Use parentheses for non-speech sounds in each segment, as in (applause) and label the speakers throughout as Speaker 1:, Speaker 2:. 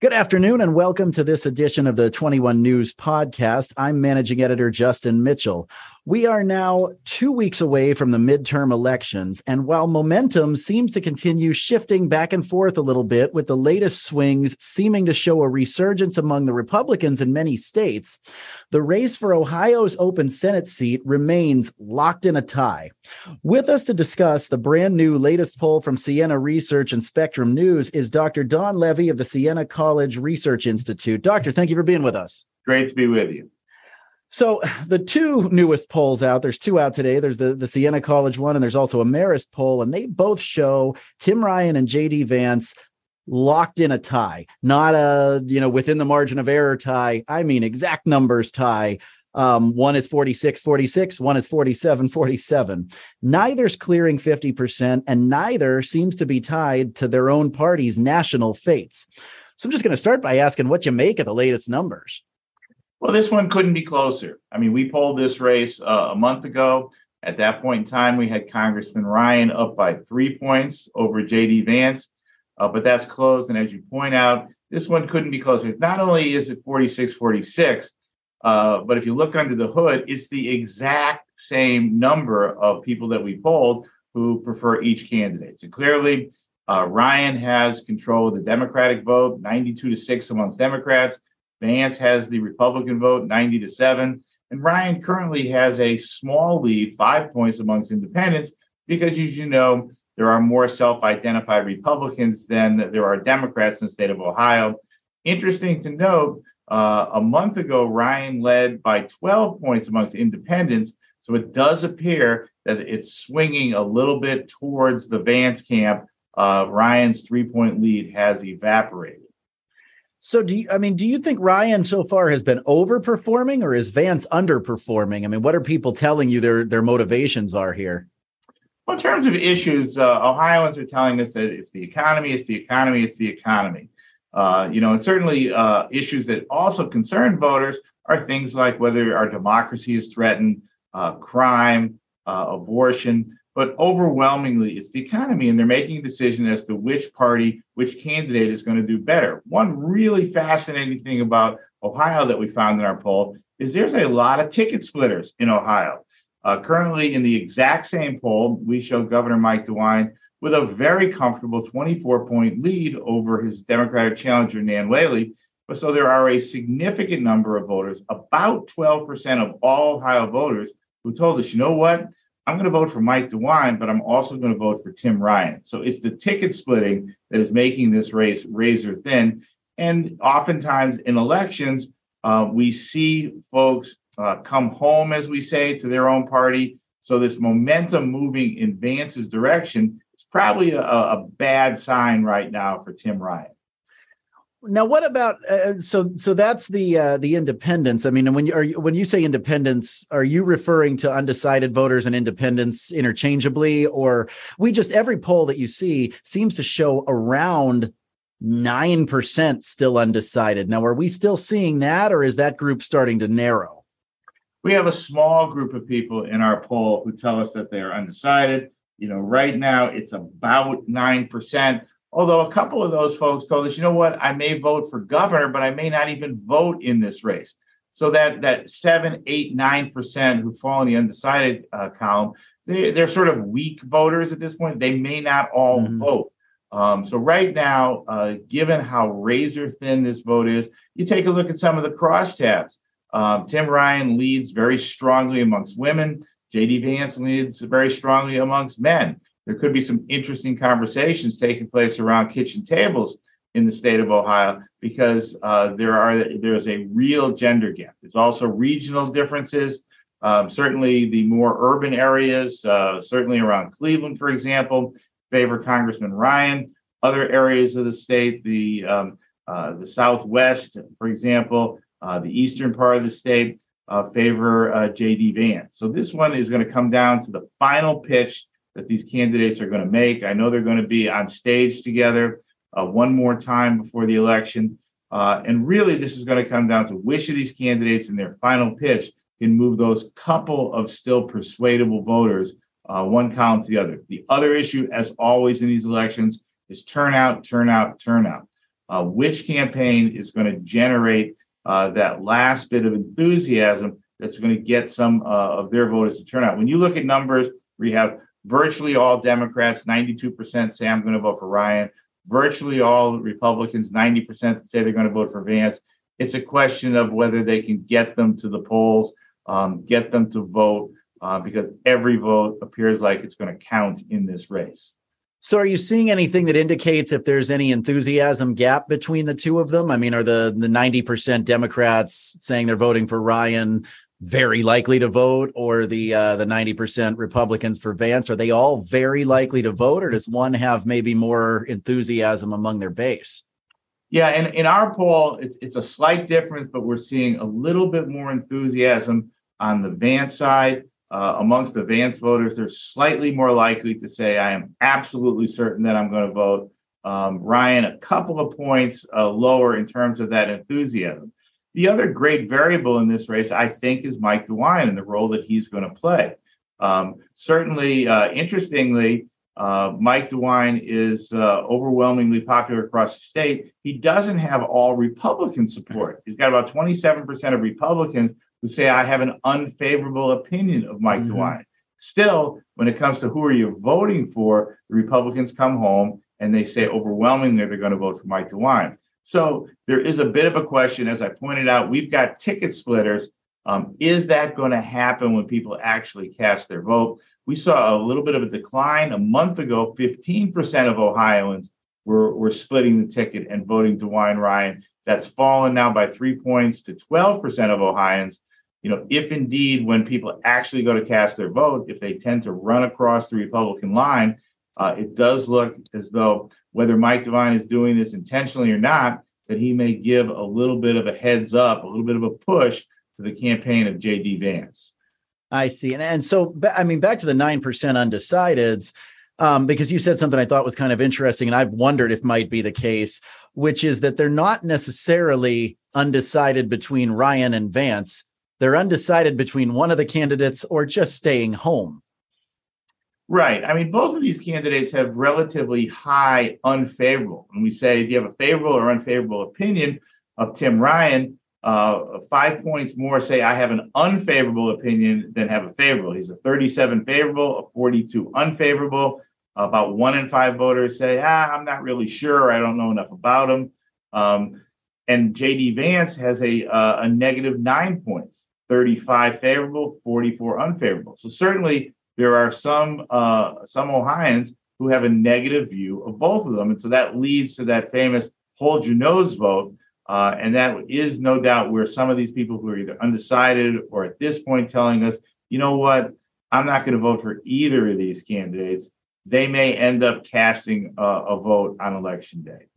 Speaker 1: Good afternoon and welcome to this edition of the 21 News Podcast. I'm managing editor Justin Mitchell. We are now two weeks away from the midterm elections, and while momentum seems to continue shifting back and forth a little bit, with the latest swings seeming to show a resurgence among the Republicans in many states, the race for Ohio's open Senate seat remains locked in a tie. With us to discuss the brand new latest poll from Siena Research and Spectrum News is Dr. Don Levy of the Siena College Research Institute. Doctor, thank you for being with us.
Speaker 2: Great to be with you.
Speaker 1: So the two newest polls out, there's two out today. There's the, the Siena College one, and there's also a Marist poll, and they both show Tim Ryan and JD Vance locked in a tie, not a, you know, within the margin of error tie. I mean, exact numbers tie. Um, one is 46 46, one is 47 47. Neither's clearing 50%, and neither seems to be tied to their own party's national fates. So I'm just going to start by asking what you make of the latest numbers.
Speaker 2: Well, this one couldn't be closer. I mean, we polled this race uh, a month ago. At that point in time, we had Congressman Ryan up by three points over J.D. Vance, uh, but that's closed. And as you point out, this one couldn't be closer. Not only is it 46 46, uh, but if you look under the hood, it's the exact same number of people that we polled who prefer each candidate. So clearly, uh, Ryan has control of the Democratic vote, 92 to 6 amongst Democrats. Vance has the Republican vote, 90 to 7. And Ryan currently has a small lead, five points amongst independents, because as you know, there are more self identified Republicans than there are Democrats in the state of Ohio. Interesting to note, uh, a month ago, Ryan led by 12 points amongst independents. So it does appear that it's swinging a little bit towards the Vance camp. Uh, Ryan's three point lead has evaporated.
Speaker 1: So do you I mean do you think Ryan so far has been overperforming or is Vance underperforming? I mean what are people telling you their their motivations are here?
Speaker 2: Well, in terms of issues, uh, Ohioans are telling us that it's the economy, it's the economy, it's the economy. Uh, you know, and certainly uh, issues that also concern voters are things like whether our democracy is threatened, uh, crime, uh, abortion but overwhelmingly it's the economy and they're making a decision as to which party which candidate is going to do better. One really fascinating thing about ohio that we found in our poll is there's a lot of ticket splitters in ohio. Uh, currently in the exact same poll we show governor mike dewine with a very comfortable 24 point lead over his democratic challenger nan whaley. But so there are a significant number of voters about 12% of all ohio voters who told us you know what I'm going to vote for Mike DeWine, but I'm also going to vote for Tim Ryan. So it's the ticket splitting that is making this race razor thin. And oftentimes in elections, uh, we see folks uh, come home, as we say, to their own party. So this momentum moving in Vance's direction is probably a, a bad sign right now for Tim Ryan.
Speaker 1: Now, what about uh, so? So that's the uh, the independents. I mean, when you are you, when you say independents, are you referring to undecided voters and independents interchangeably, or we just every poll that you see seems to show around nine percent still undecided. Now, are we still seeing that, or is that group starting to narrow?
Speaker 2: We have a small group of people in our poll who tell us that they are undecided. You know, right now it's about nine percent Although a couple of those folks told us, you know what, I may vote for governor, but I may not even vote in this race. So that that seven, eight, nine percent who fall in the undecided uh, column, they, they're sort of weak voters at this point. They may not all mm-hmm. vote. Um, so right now, uh, given how razor thin this vote is, you take a look at some of the crosstabs. Um, Tim Ryan leads very strongly amongst women. J.D. Vance leads very strongly amongst men there could be some interesting conversations taking place around kitchen tables in the state of Ohio because uh, there are there's a real gender gap. There's also regional differences. Um, certainly, the more urban areas, uh, certainly around Cleveland, for example, favor Congressman Ryan. Other areas of the state, the um, uh, the Southwest, for example, uh, the eastern part of the state, uh, favor uh, J.D. Vance. So this one is going to come down to the final pitch that these candidates are going to make. I know they're going to be on stage together uh, one more time before the election. Uh, and really, this is going to come down to which of these candidates in their final pitch can move those couple of still persuadable voters uh, one column to the other. The other issue, as always in these elections, is turnout, turnout, turnout. uh, which campaign is going to generate uh, that last bit of enthusiasm that's going to get some uh, of their voters to turn out. When you look at numbers, we have virtually all Democrats, 92% say I'm going to vote for Ryan. Virtually all Republicans, 90% say they're going to vote for Vance. It's a question of whether they can get them to the polls, um, get them to vote, uh, because every vote appears like it's going to count in this race.
Speaker 1: So, are you seeing anything that indicates if there's any enthusiasm gap between the two of them? I mean, are the the ninety percent Democrats saying they're voting for Ryan very likely to vote, or the uh, the ninety percent Republicans for Vance? Are they all very likely to vote, or does one have maybe more enthusiasm among their base?
Speaker 2: Yeah, and in our poll, it's it's a slight difference, but we're seeing a little bit more enthusiasm on the Vance side uh, amongst the Vance voters, they're slightly more likely to say, I am absolutely certain that I'm going to vote. Um, Ryan, a couple of points uh, lower in terms of that enthusiasm. The other great variable in this race, I think, is Mike DeWine and the role that he's going to play. Um, certainly, uh, interestingly, uh, Mike DeWine is uh, overwhelmingly popular across the state. He doesn't have all Republican support. He's got about 27% of Republicans who say I have an unfavorable opinion of Mike mm-hmm. DeWine. Still, when it comes to who are you voting for, the Republicans come home and they say overwhelmingly they're going to vote for Mike DeWine. So there is a bit of a question, as I pointed out. We've got ticket splitters. Um, is that going to happen when people actually cast their vote? We saw a little bit of a decline a month ago. 15% of Ohioans were, were splitting the ticket and voting DeWine Ryan. That's fallen now by three points to 12% of Ohioans you know, if indeed when people actually go to cast their vote, if they tend to run across the Republican line, uh, it does look as though whether Mike DeWine is doing this intentionally or not, that he may give a little bit of a heads up, a little bit of a push to the campaign of J.D. Vance.
Speaker 1: I see, and and so I mean, back to the nine percent undecideds. Um, because you said something I thought was kind of interesting, and I've wondered if might be the case, which is that they're not necessarily undecided between Ryan and Vance they're undecided between one of the candidates or just staying home.
Speaker 2: Right. I mean, both of these candidates have relatively high unfavorable. And we say, do you have a favorable or unfavorable opinion of Tim Ryan? Uh, five points more say I have an unfavorable opinion than have a favorable. He's a 37 favorable, a 42 unfavorable. About one in five voters say, ah, I'm not really sure. I don't know enough about him. Um, and JD Vance has a uh, a negative nine points, 35 favorable, 44 unfavorable. So certainly there are some uh, some Ohioans who have a negative view of both of them, and so that leads to that famous hold your nose vote. Uh, and that is no doubt where some of these people who are either undecided or at this point telling us, you know what, I'm not going to vote for either of these candidates. They may end up casting a, a vote on election day.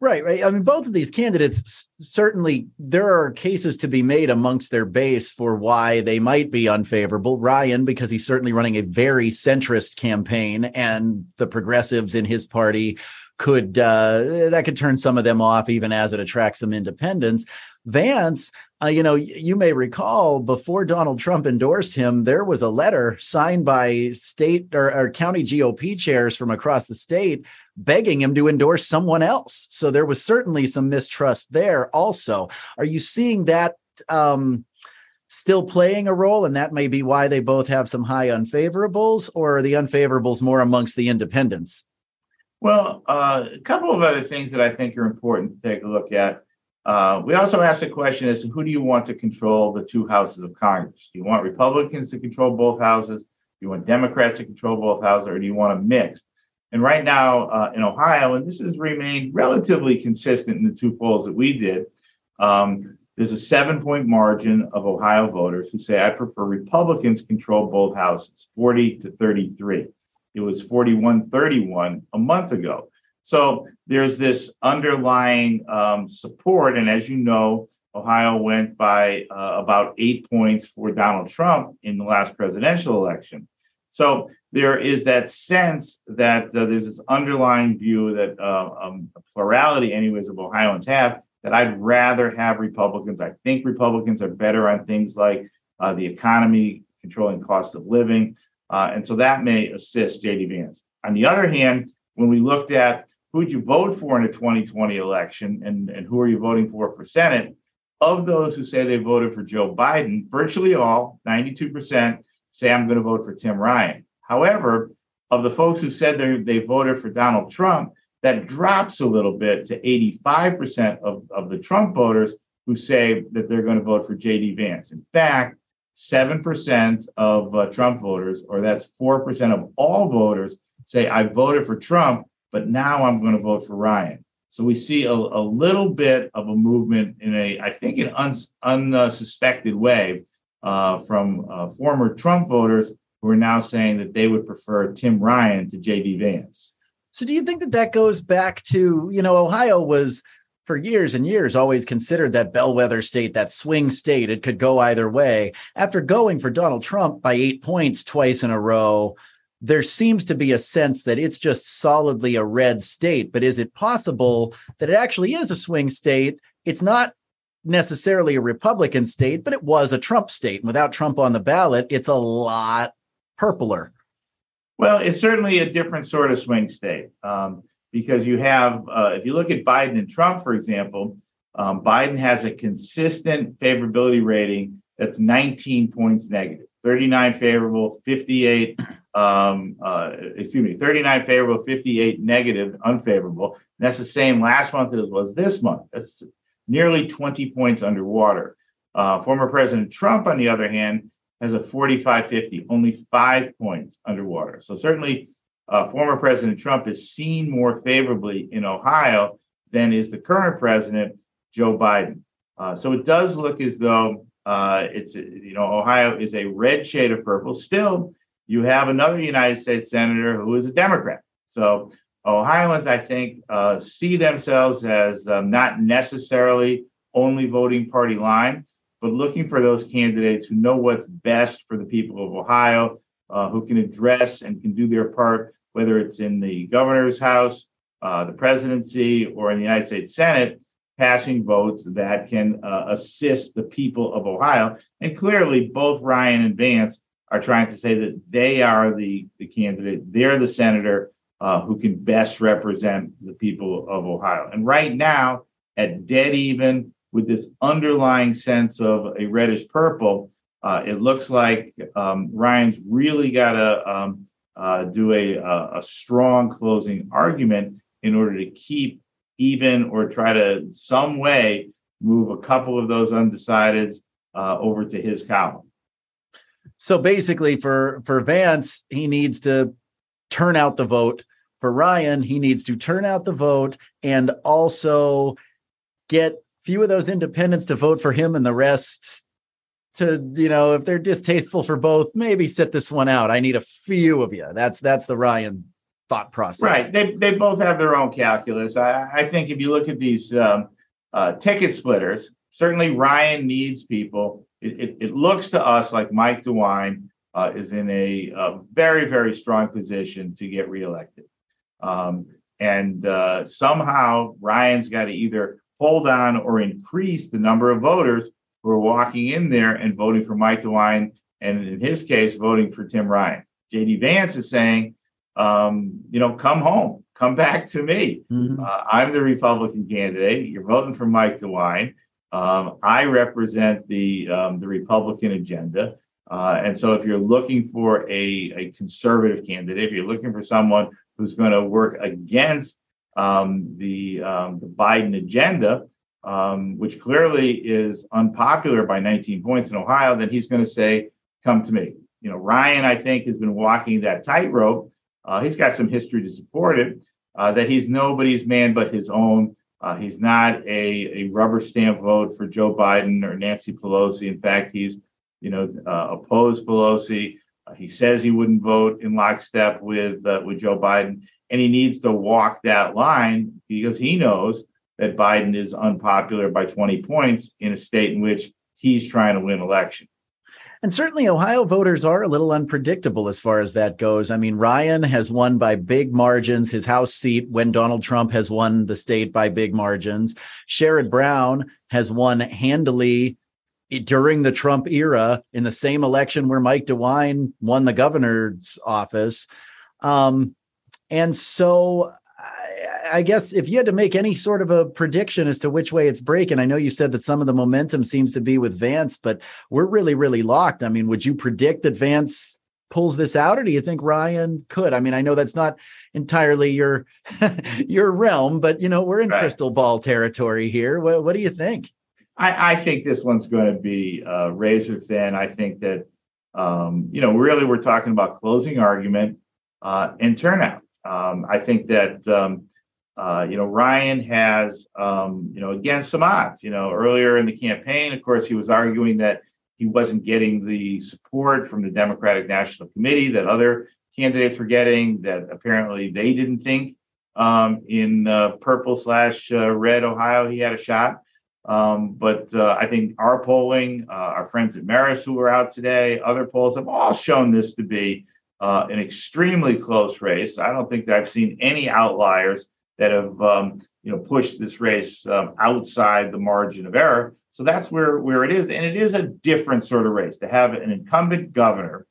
Speaker 1: Right, right. I mean, both of these candidates certainly there are cases to be made amongst their base for why they might be unfavorable. Ryan, because he's certainly running a very centrist campaign, and the progressives in his party could uh, that could turn some of them off, even as it attracts some independents. Vance, uh, you know, you may recall before Donald Trump endorsed him, there was a letter signed by state or, or, county GOP chairs from across the state begging him to endorse someone else. So there was certainly some mistrust there. Also, are you seeing that? Um, still playing a role and that may be why they both have some high unfavorables or are the unfavorables more amongst the independents
Speaker 2: well uh, a couple of other things that i think are important to take a look at uh, we also asked the question as who do you want to control the two houses of Congress? Do you want Republicans to control both houses? Do you want Democrats to control both houses, or do you want a mix? And right now uh, in Ohio, and this has remained relatively consistent in the two polls that we did, um, there's a seven point margin of Ohio voters who say, I prefer Republicans control both houses, 40 to 33. It was 41 31 a month ago. So there's this underlying um, support. And as you know, Ohio went by uh, about eight points for Donald Trump in the last presidential election. So there is that sense that uh, there's this underlying view that uh, um, a plurality, anyways, of Ohioans have that I'd rather have Republicans. I think Republicans are better on things like uh, the economy, controlling cost of living. Uh, and so that may assist JD Vance. On the other hand, when we looked at who'd you vote for in the 2020 election and, and who are you voting for for Senate? Of those who say they voted for Joe Biden, virtually all, 92%, say I'm going to vote for Tim Ryan. However, of the folks who said they, they voted for Donald Trump, that drops a little bit to 85% of, of the Trump voters who say that they're going to vote for JD Vance. In fact, 7% of uh, Trump voters, or that's 4% of all voters, say, I voted for Trump, but now I'm going to vote for Ryan. So we see a, a little bit of a movement in a, I think, an uns, unsuspected way uh, from uh, former Trump voters who are now saying that they would prefer Tim Ryan to JD Vance.
Speaker 1: So do you think that that goes back to, you know, Ohio was for years and years always considered that bellwether state, that swing state. It could go either way. After going for Donald Trump by eight points twice in a row, there seems to be a sense that it's just solidly a red state. But is it possible that it actually is a swing state? It's not necessarily a Republican state, but it was a Trump state. And without Trump on the ballot, it's a lot purpler.
Speaker 2: Well, it's certainly a different sort of swing state. Um, because you have, uh, if you look at Biden and Trump, for example, um, Biden has a consistent favorability rating that's 19 points negative, 39 favorable, 58, um, uh, excuse me, 39 favorable, 58 negative, unfavorable. And that's the same last month as it was this month. That's nearly 20 points underwater. Uh, former President Trump, on the other hand, has a 45 50, only five points underwater. So certainly uh, former President Trump is seen more favorably in Ohio than is the current president, Joe Biden. Uh, so it does look as though uh, it's, you know, Ohio is a red shade of purple. Still, you have another United States senator who is a Democrat. So Ohioans, I think, uh, see themselves as um, not necessarily only voting party line, but looking for those candidates who know what's best for the people of Ohio, uh, who can address and can do their part, whether it's in the governor's house, uh, the presidency, or in the United States Senate, passing votes that can uh, assist the people of Ohio. And clearly, both Ryan and Vance are trying to say that they are the, the candidate, they're the senator uh, who can best represent the people of Ohio. And right now, at dead even, with this underlying sense of a reddish purple, uh, it looks like um, Ryan's really got to um, uh, do a, a, strong closing argument in order to keep even or try to some way move a couple of those undecideds uh, over to his column.
Speaker 1: So basically, for for Vance, he needs to turn out the vote. For Ryan, he needs to turn out the vote and also get a few of those independents to vote for him and the rest to you know if they're distasteful for both maybe sit this one out. I need a few of you. That's that's the ryan thought process.
Speaker 2: Right. They, they both have their own calculus. I, I think if you look at these um, uh, ticket splitters certainly ryan needs people it, it, it, looks to us like mike dewine uh, is in a, a, very very strong position to get reelected um, and uh, somehow ryan's got to either hold on or increase the number of voters who are walking in there and voting for Mike DeWine, and in his case, voting for Tim Ryan. JD Vance is saying, um, you know, come home, come back to me. Mm-hmm. Uh, I'm the Republican candidate. You're voting for Mike DeWine. Um, I represent the um, the Republican agenda. Uh, and so, if you're looking for a, a conservative candidate, if you're looking for someone who's going to work against um, the, um, the Biden agenda, um, which clearly is unpopular by 19 points in Ohio, then he's going to say, come to me. You know, Ryan, I think, has been walking that tightrope. Uh, he's got some history to support it, uh, that he's nobody's man but his own. Uh, he's not a, a rubber stamp vote for Joe Biden or Nancy Pelosi. In fact, he's, you know, uh, opposed Pelosi. Uh, he says he wouldn't vote in lockstep with uh, with Joe Biden, and he needs to walk that line because he knows that Biden is unpopular by 20 points in a state in which he's trying to win election.
Speaker 1: And certainly, Ohio voters are a little unpredictable as far as that goes. I mean, Ryan has won by big margins his House seat when Donald Trump has won the state by big margins. Sherrod Brown has won handily during the Trump era in the same election where Mike DeWine won the governor's office. Um, and so I guess if you had to make any sort of a prediction as to which way it's breaking, I know you said that some of the momentum seems to be with Vance, but we're really, really locked. I mean, would you predict that Vance pulls this out, or do you think Ryan could? I mean, I know that's not entirely your (laughs) your realm, but you know, we're in right. crystal ball territory here. What, what do you think?
Speaker 2: I, I, think this one's going to be uh, razor thin. I think that um, you know, really, we're talking about closing argument uh, and turnout. Um, I think that um, uh, you know Ryan has um, you know against some odds. You know earlier in the campaign, of course, he was arguing that he wasn't getting the support from the Democratic National Committee that other candidates were getting. That apparently they didn't think um, in uh, purple slash uh, red Ohio he had a shot. Um, but uh, I think our polling, uh, our friends at Marist who were out today, other polls have all shown this to be uh, an extremely close race. I don't think I've seen any outliers that have um, you know pushed this race um, outside the margin of error. So that's where where it is, and it is a different sort of race to have an incumbent governor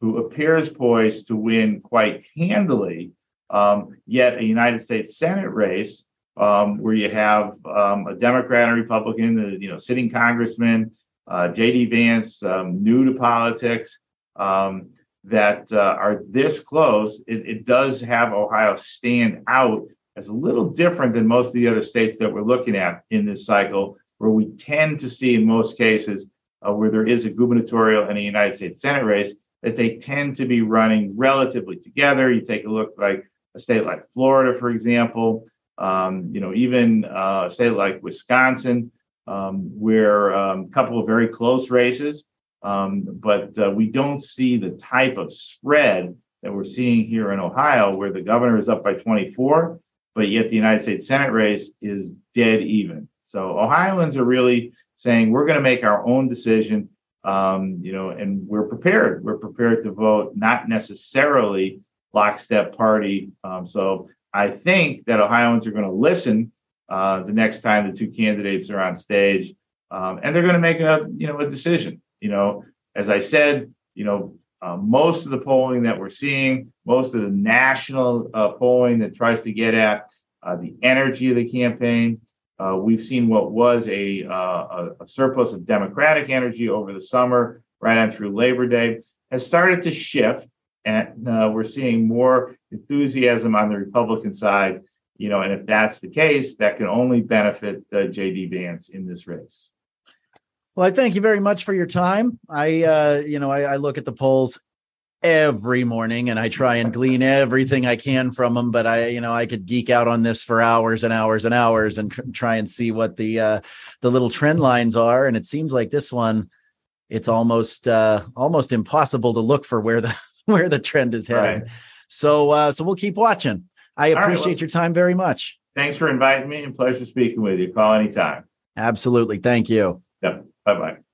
Speaker 2: who appears poised to win quite handily, um, yet a United States Senate race um, where you have um, a Democrat and Republican, you know sitting congressman, uh, J.D. Vance, um, new to politics, that uh, are this close. It, it, does have Ohio stand out as a little different than most of the other states that we're looking at in this cycle, where we tend to see in most cases uh, where there is a gubernatorial and a United States Senate race that they tend to be running relatively together. You take a look like a state like Florida, for example. Um, you know, even uh, a state like Wisconsin, um, where um, a couple of very close races, um, but uh, we don't see the type of spread that we're seeing here in Ohio, where the governor is up by 24, but yet the United States Senate race is dead even. So Ohioans are really saying we're going to make our own decision, um, you know, and we're prepared. We're prepared to vote, not necessarily lockstep party. Um, so I think that Ohioans are going to listen uh, the next time the two candidates are on stage, um, and they're going to make a you know a decision. You know, as I said, you know, uh, most of the polling that we're seeing, most of the national uh, polling that tries to get at uh, the energy of the campaign. Uh, we've seen what was a, uh, a, a surplus of Democratic energy over the summer, right on through Labor Day, has started to shift and uh, we're seeing more enthusiasm on the Republican side. You know, and if that's the case, that can only benefit J.D. Vance in this race.
Speaker 1: Well, I thank you very much for your time. I, uh, you know, I, I look at the polls every morning and I try and glean everything I can from them. But I, you know, I could geek out on this for hours and hours and hours and tr- try and see what the uh, the little trend lines are. And it seems like this one, it's almost uh, almost impossible to look for where the (laughs) where the trend is heading. Right. So uh, so we'll keep watching. I appreciate right, well, your time very much.
Speaker 2: Thanks for inviting me and pleasure speaking with you. Call anytime.
Speaker 1: Absolutely. Thank you.
Speaker 2: Yep. Bye bye.